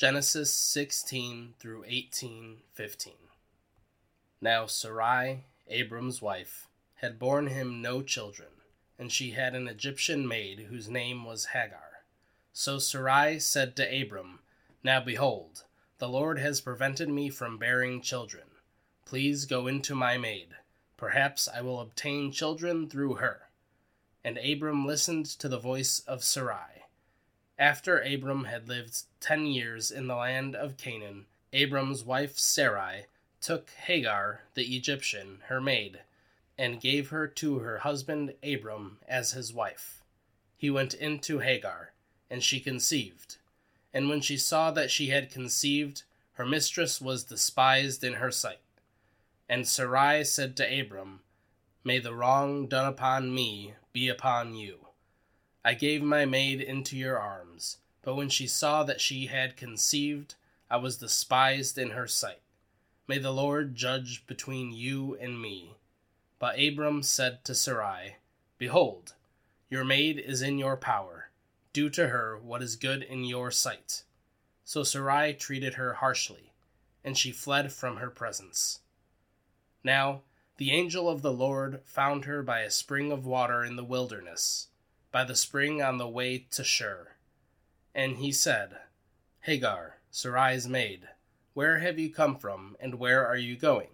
Genesis 16 through 18 15. Now Sarai, Abram's wife, had borne him no children, and she had an Egyptian maid whose name was Hagar. So Sarai said to Abram, Now behold, the Lord has prevented me from bearing children. Please go into my maid. Perhaps I will obtain children through her. And Abram listened to the voice of Sarai. After Abram had lived ten years in the land of Canaan, Abram's wife Sarai took Hagar the Egyptian, her maid, and gave her to her husband Abram as his wife. He went into Hagar, and she conceived. And when she saw that she had conceived, her mistress was despised in her sight. And Sarai said to Abram, May the wrong done upon me be upon you. I gave my maid into your arms, but when she saw that she had conceived, I was despised in her sight. May the Lord judge between you and me. But Abram said to Sarai, Behold, your maid is in your power. Do to her what is good in your sight. So Sarai treated her harshly, and she fled from her presence. Now the angel of the Lord found her by a spring of water in the wilderness by the spring on the way to Shur. And he said, Hagar, Sarai's maid, where have you come from, and where are you going?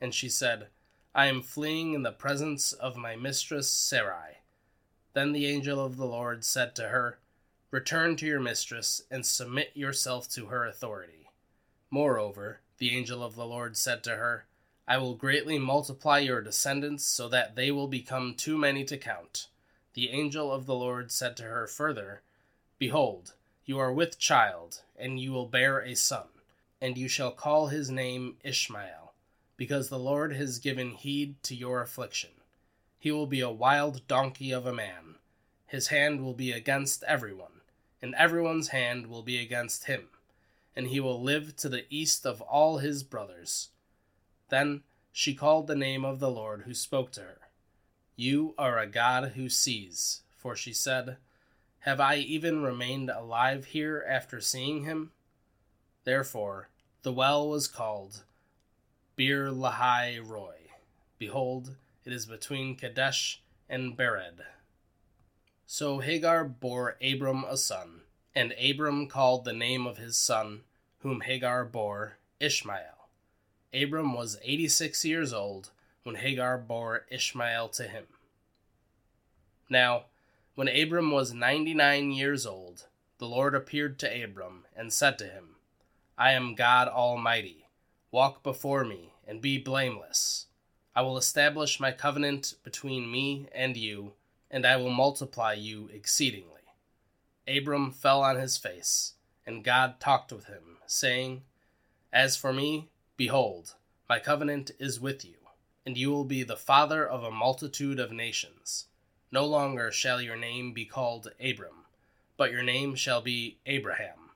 And she said, I am fleeing in the presence of my mistress Sarai. Then the angel of the Lord said to her, Return to your mistress, and submit yourself to her authority. Moreover, the angel of the Lord said to her, I will greatly multiply your descendants, so that they will become too many to count. The angel of the Lord said to her further, Behold, you are with child, and you will bear a son, and you shall call his name Ishmael, because the Lord has given heed to your affliction. He will be a wild donkey of a man. His hand will be against everyone, and everyone's hand will be against him, and he will live to the east of all his brothers. Then she called the name of the Lord who spoke to her. You are a God who sees. For she said, Have I even remained alive here after seeing him? Therefore, the well was called Beer Lahai Roi. Behold, it is between Kadesh and Bered. So Hagar bore Abram a son, and Abram called the name of his son, whom Hagar bore, Ishmael. Abram was eighty six years old when Hagar bore Ishmael to him. Now, when Abram was ninety nine years old, the Lord appeared to Abram and said to him, I am God Almighty. Walk before me and be blameless. I will establish my covenant between me and you, and I will multiply you exceedingly. Abram fell on his face, and God talked with him, saying, As for me, behold, my covenant is with you and you will be the father of a multitude of nations. No longer shall your name be called Abram, but your name shall be Abraham,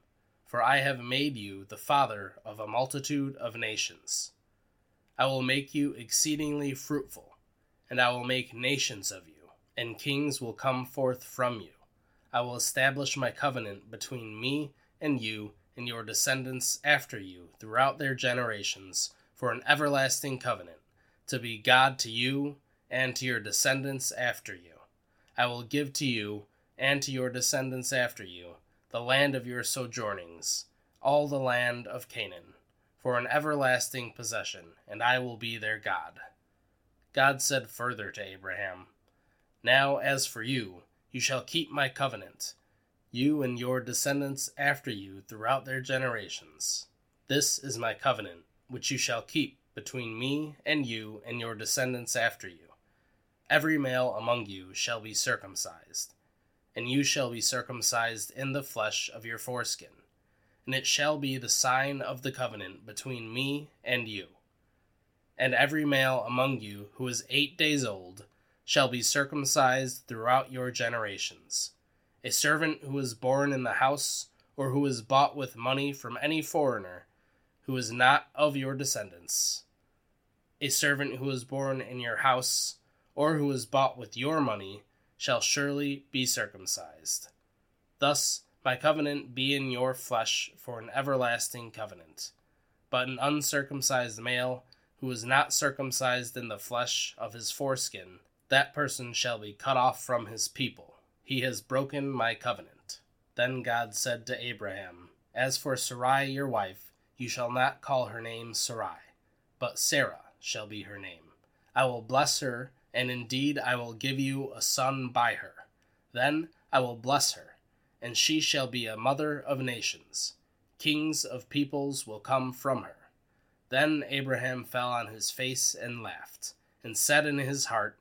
for I have made you the father of a multitude of nations. I will make you exceedingly fruitful, and I will make nations of you, and kings will come forth from you. I will establish my covenant between me and you and your descendants after you throughout their generations for an everlasting covenant to be God to you and to your descendants after you. I will give to you and to your descendants after you the land of your sojournings, all the land of Canaan, for an everlasting possession, and I will be their God. God said further to Abraham, Now as for you, you shall keep my covenant, you and your descendants after you throughout their generations. This is my covenant, which you shall keep between me and you and your descendants after you. Every male among you shall be circumcised, and you shall be circumcised in the flesh of your foreskin, and it shall be the sign of the covenant between me and you. And every male among you who is eight days old shall be circumcised throughout your generations. A servant who is born in the house, or who is bought with money from any foreigner, who is not of your descendants. A servant who is born in your house, or who is bought with your money, shall surely be circumcised. Thus my covenant be in your flesh for an everlasting covenant. But an uncircumcised male, who is not circumcised in the flesh of his foreskin, that person shall be cut off from his people. He has broken my covenant. Then God said to Abraham, As for Sarai your wife, you shall not call her name Sarai, but Sarah shall be her name. I will bless her, and indeed I will give you a son by her. Then I will bless her and she shall be a mother of nations. Kings of peoples will come from her. Then Abraham fell on his face and laughed, and said in his heart,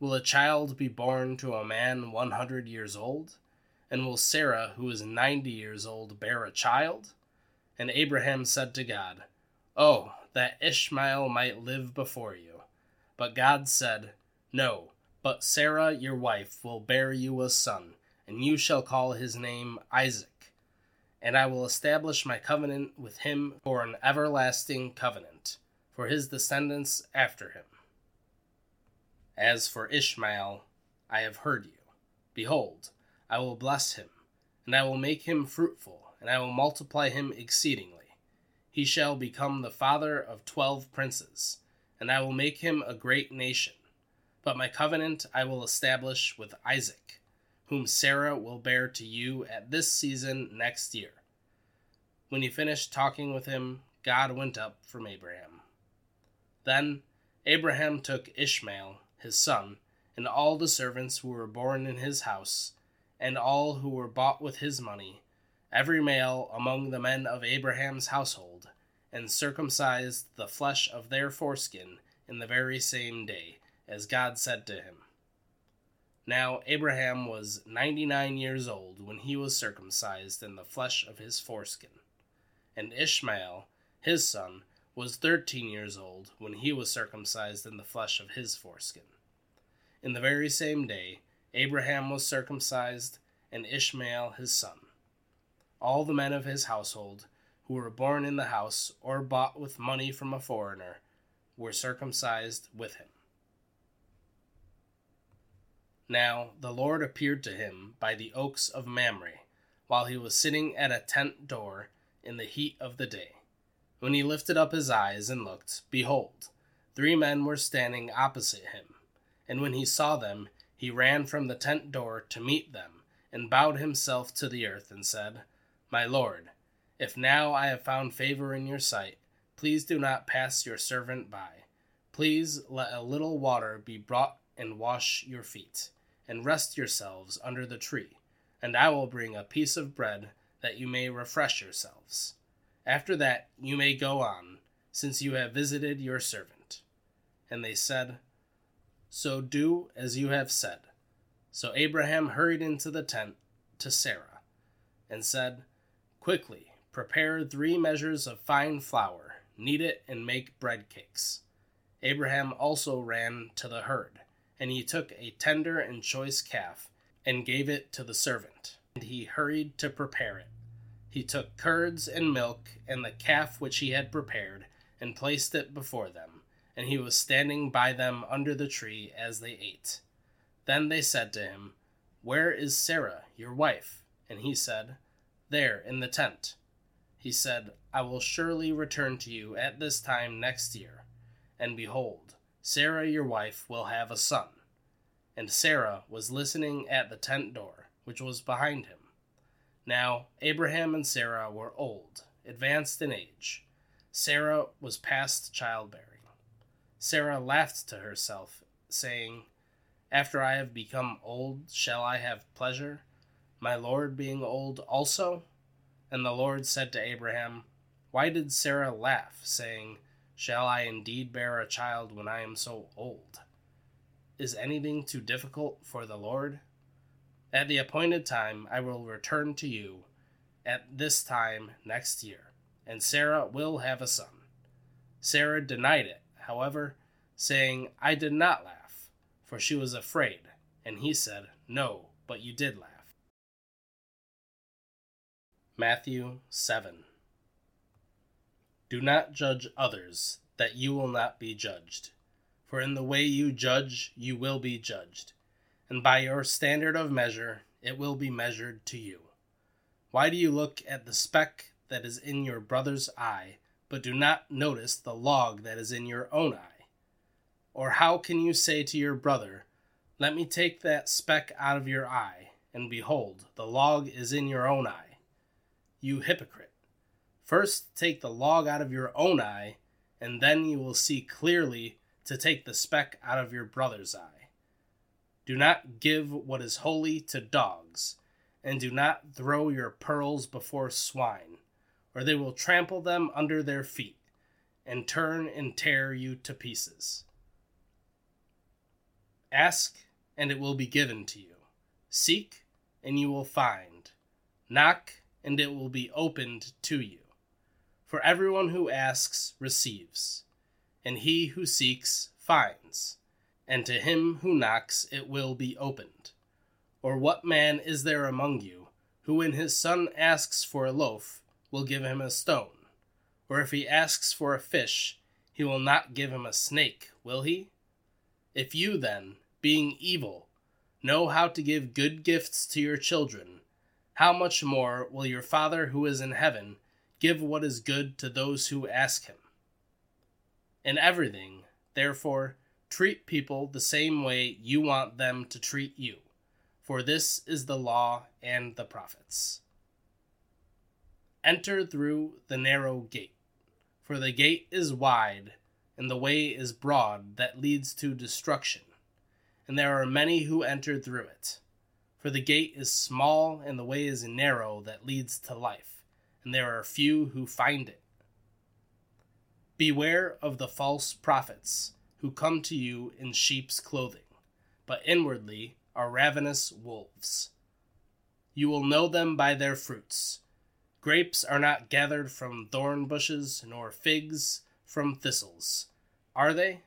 Will a child be born to a man one hundred years old? And will Sarah, who is ninety years old, bear a child? And Abraham said to God, Oh, that Ishmael might live before you. But God said, No, but Sarah your wife will bear you a son and you shall call his name Isaac. And I will establish my covenant with him for an everlasting covenant, for his descendants after him. As for Ishmael, I have heard you. Behold, I will bless him, and I will make him fruitful, and I will multiply him exceedingly. He shall become the father of twelve princes, and I will make him a great nation. But my covenant I will establish with Isaac whom Sarah will bear to you at this season next year. When he finished talking with him, God went up from Abraham. Then Abraham took Ishmael, his son, and all the servants who were born in his house, and all who were bought with his money, every male among the men of Abraham's household, and circumcised the flesh of their foreskin in the very same day, as God said to him. Now Abraham was ninety nine years old when he was circumcised in the flesh of his foreskin. And Ishmael, his son, was thirteen years old when he was circumcised in the flesh of his foreskin. In the very same day, Abraham was circumcised, and Ishmael his son. All the men of his household, who were born in the house or bought with money from a foreigner, were circumcised with him. Now the Lord appeared to him by the oaks of Mamre, while he was sitting at a tent door in the heat of the day. When he lifted up his eyes and looked, behold, three men were standing opposite him. And when he saw them, he ran from the tent door to meet them, and bowed himself to the earth, and said, My Lord, if now I have found favor in your sight, please do not pass your servant by. Please let a little water be brought and wash your feet and rest yourselves under the tree, and I will bring a piece of bread that you may refresh yourselves. After that you may go on, since you have visited your servant. And they said, So do as you have said. So Abraham hurried into the tent to Sarah, and said, Quickly, prepare three measures of fine flour, knead it, and make bread cakes. Abraham also ran to the herd and he took a tender and choice calf, and gave it to the servant, and he hurried to prepare it. He took curds and milk, and the calf which he had prepared, and placed it before them, and he was standing by them under the tree as they ate. Then they said to him, Where is Sarah, your wife? And he said, There, in the tent. He said, I will surely return to you at this time next year, and behold, Sarah your wife will have a son. And Sarah was listening at the tent door, which was behind him. Now Abraham and Sarah were old, advanced in age. Sarah was past childbearing. Sarah laughed to herself, saying, After I have become old, shall I have pleasure, my Lord being old also? And the Lord said to Abraham, Why did Sarah laugh, saying, Shall I indeed bear a child when I am so old? Is anything too difficult for the Lord? At the appointed time I will return to you at this time next year, and Sarah will have a son. Sarah denied it, however, saying, I did not laugh, for she was afraid. And he said, No, but you did laugh. Matthew 7 do not judge others, that you will not be judged. For in the way you judge, you will be judged, and by your standard of measure, it will be measured to you. Why do you look at the speck that is in your brother's eye, but do not notice the log that is in your own eye? Or how can you say to your brother, Let me take that speck out of your eye, and behold, the log is in your own eye? You hypocrite! First take the log out of your own eye, and then you will see clearly to take the speck out of your brother's eye. Do not give what is holy to dogs, and do not throw your pearls before swine, or they will trample them under their feet, and turn and tear you to pieces. Ask, and it will be given to you. Seek, and you will find. Knock, and it will be opened to you. For everyone who asks receives, and he who seeks finds, and to him who knocks it will be opened. Or what man is there among you who, when his son asks for a loaf, will give him a stone? Or if he asks for a fish, he will not give him a snake, will he? If you then, being evil, know how to give good gifts to your children, how much more will your Father who is in heaven give what is good to those who ask him. In everything, therefore, treat people the same way you want them to treat you, for this is the law and the prophets. Enter through the narrow gate, for the gate is wide, and the way is broad that leads to destruction, and there are many who enter through it. For the gate is small, and the way is narrow that leads to life and there are few who find it. Beware of the false prophets who come to you in sheep's clothing, but inwardly are ravenous wolves. You will know them by their fruits. Grapes are not gathered from thorn bushes, nor figs from thistles, are they?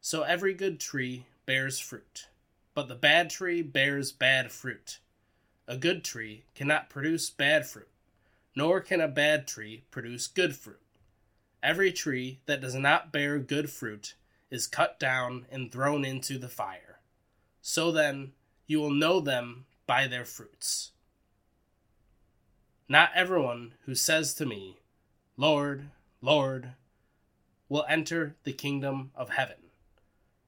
So every good tree bears fruit, but the bad tree bears bad fruit. A good tree cannot produce bad fruit nor can a bad tree produce good fruit. Every tree that does not bear good fruit is cut down and thrown into the fire. So then, you will know them by their fruits. Not everyone who says to me, Lord, Lord, will enter the kingdom of heaven,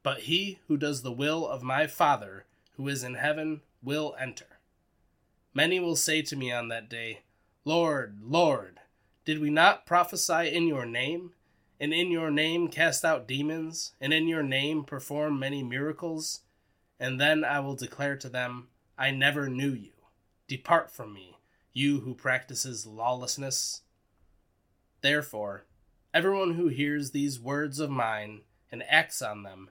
but he who does the will of my Father who is in heaven will enter. Many will say to me on that day, Lord, Lord, did we not prophesy in your name, and in your name cast out demons, and in your name perform many miracles? And then I will declare to them, I never knew you. Depart from me, you who practices lawlessness. Therefore, everyone who hears these words of mine and acts on them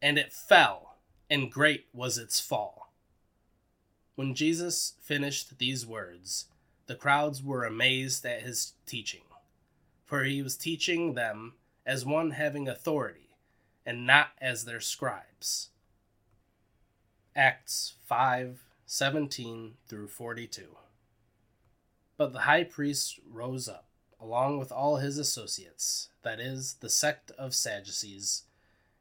and it fell, and great was its fall. When Jesus finished these words, the crowds were amazed at his teaching, for he was teaching them as one having authority, and not as their scribes. Acts 5 17 through 42. But the high priest rose up, along with all his associates, that is, the sect of Sadducees,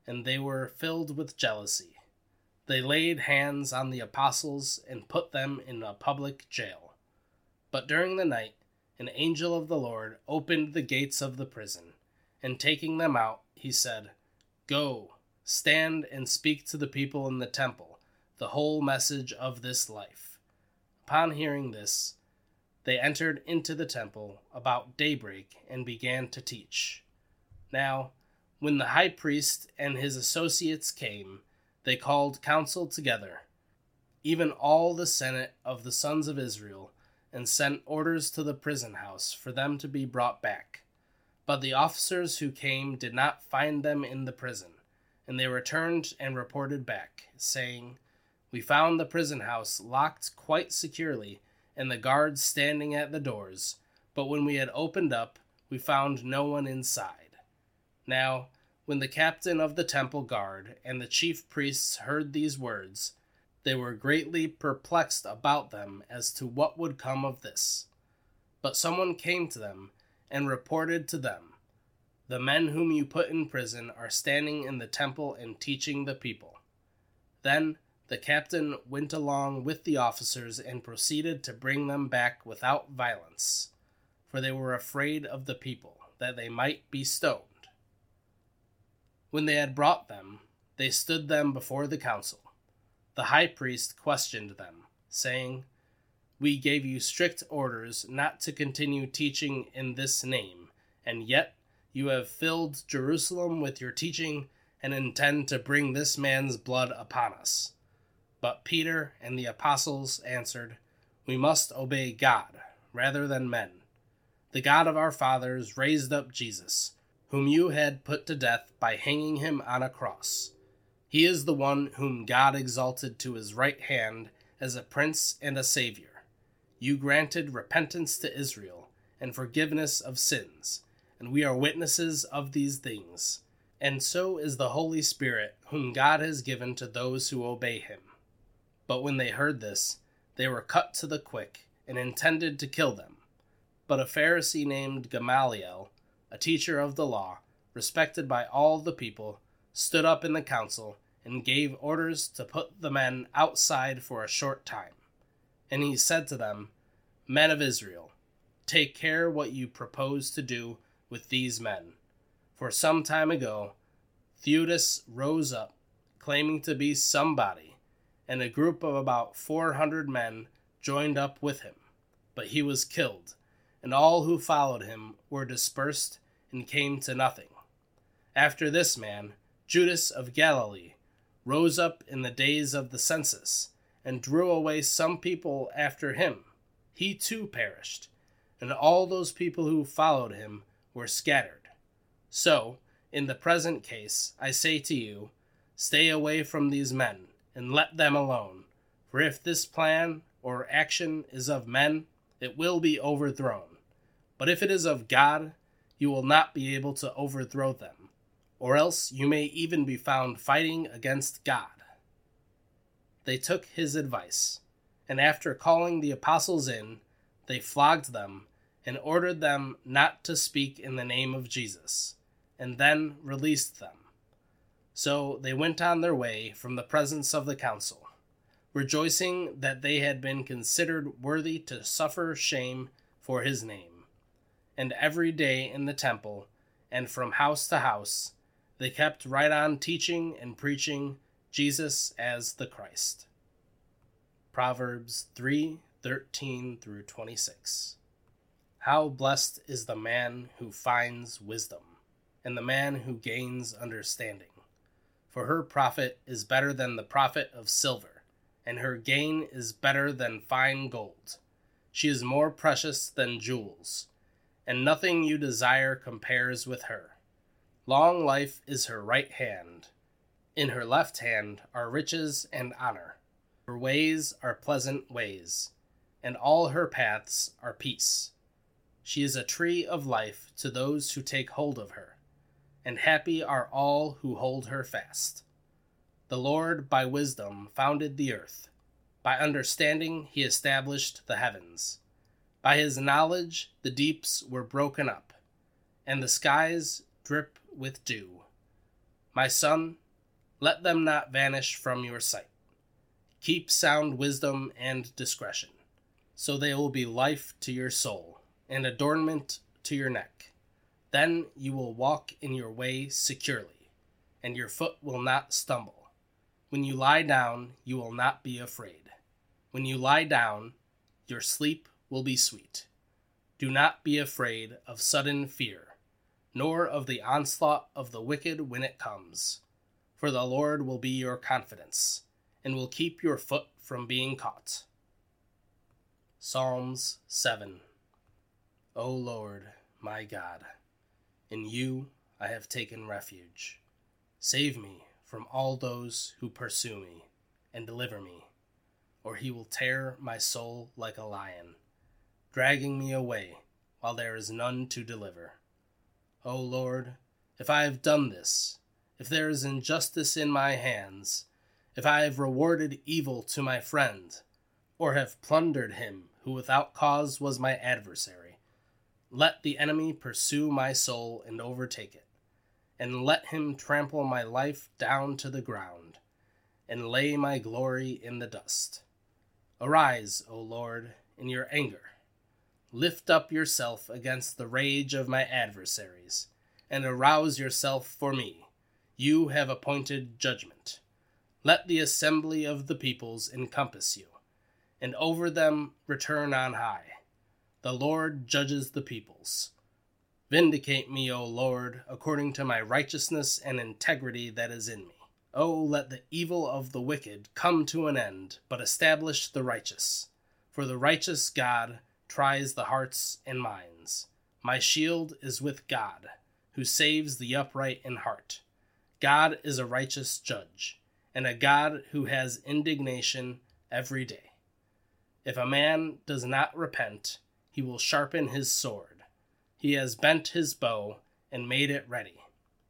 and they were filled with jealousy. They laid hands on the apostles and put them in a public jail. But during the night, an angel of the Lord opened the gates of the prison, and taking them out, he said, Go, stand and speak to the people in the temple the whole message of this life. Upon hearing this, they entered into the temple about daybreak and began to teach. Now, when the high priest and his associates came, they called council together, even all the senate of the sons of Israel and sent orders to the prison house for them to be brought back. But the officers who came did not find them in the prison, and they returned and reported back, saying, We found the prison house locked quite securely, and the guards standing at the doors, but when we had opened up, we found no one inside. Now, when the captain of the temple guard and the chief priests heard these words, they were greatly perplexed about them as to what would come of this. But someone came to them and reported to them, The men whom you put in prison are standing in the temple and teaching the people. Then the captain went along with the officers and proceeded to bring them back without violence, for they were afraid of the people, that they might be stoned. When they had brought them, they stood them before the council. The high priest questioned them, saying, We gave you strict orders not to continue teaching in this name, and yet you have filled Jerusalem with your teaching and intend to bring this man's blood upon us. But Peter and the apostles answered, We must obey God rather than men. The God of our fathers raised up Jesus, whom you had put to death by hanging him on a cross. He is the one whom God exalted to his right hand as a prince and a savior. You granted repentance to Israel and forgiveness of sins, and we are witnesses of these things. And so is the Holy Spirit, whom God has given to those who obey him. But when they heard this, they were cut to the quick and intended to kill them. But a Pharisee named Gamaliel, a teacher of the law, respected by all the people, stood up in the council and gave orders to put the men outside for a short time. And he said to them, Men of Israel, take care what you propose to do with these men. For some time ago, Theudas rose up, claiming to be somebody and a group of about 400 men joined up with him. But he was killed, and all who followed him were dispersed and came to nothing. After this man, Judas of Galilee, rose up in the days of the census, and drew away some people after him. He too perished, and all those people who followed him were scattered. So, in the present case, I say to you, stay away from these men and let them alone. For if this plan or action is of men, it will be overthrown. But if it is of God, you will not be able to overthrow them, or else you may even be found fighting against God. They took his advice, and after calling the apostles in, they flogged them and ordered them not to speak in the name of Jesus, and then released them. So they went on their way from the presence of the council, rejoicing that they had been considered worthy to suffer shame for his name. And every day in the temple, and from house to house, they kept right on teaching and preaching Jesus as the Christ. Proverbs 3:13 through 26. How blessed is the man who finds wisdom, and the man who gains understanding for her profit is better than the profit of silver, and her gain is better than fine gold. She is more precious than jewels, and nothing you desire compares with her. Long life is her right hand. In her left hand are riches and honor. Her ways are pleasant ways, and all her paths are peace. She is a tree of life to those who take hold of her and happy are all who hold her fast. The Lord by wisdom founded the earth, by understanding he established the heavens. By his knowledge the deeps were broken up, and the skies drip with dew. My son, let them not vanish from your sight. Keep sound wisdom and discretion, so they will be life to your soul, and adornment to your neck. Then you will walk in your way securely, and your foot will not stumble. When you lie down, you will not be afraid. When you lie down, your sleep will be sweet. Do not be afraid of sudden fear, nor of the onslaught of the wicked when it comes. For the Lord will be your confidence, and will keep your foot from being caught. Psalms 7 O Lord, my God in you I have taken refuge. Save me from all those who pursue me, and deliver me. or he will tear my soul like a lion, dragging me away while there is none to deliver. O Lord, if I have done this, if there is injustice in my hands, if I have rewarded evil to my friend, or have plundered him who without cause was my adversary, let the enemy pursue my soul and overtake it, and let him trample my life down to the ground, and lay my glory in the dust. Arise, O Lord, in your anger. Lift up yourself against the rage of my adversaries, and arouse yourself for me. You have appointed judgment. Let the assembly of the peoples encompass you, and over them return on high. The Lord judges the peoples. Vindicate me, O Lord, according to my righteousness and integrity that is in me. O let the evil of the wicked come to an end, but establish the righteous. For the righteous God tries the hearts and minds. My shield is with God, who saves the upright in heart. God is a righteous judge, and a God who has indignation every day. If a man does not repent, he will sharpen his sword. He has bent his bow and made it ready.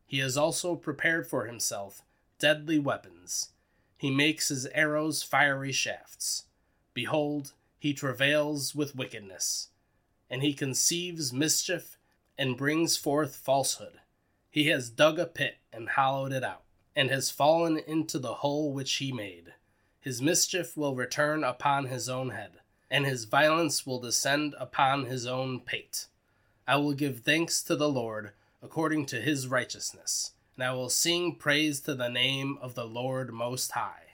He has also prepared for himself deadly weapons. He makes his arrows fiery shafts. Behold, he travails with wickedness, and he conceives mischief and brings forth falsehood. He has dug a pit and hollowed it out, and has fallen into the hole which he made. His mischief will return upon his own head, and his violence will descend upon his own pate. I will give thanks to the Lord according to his righteousness, and I will sing praise to the name of the Lord Most High.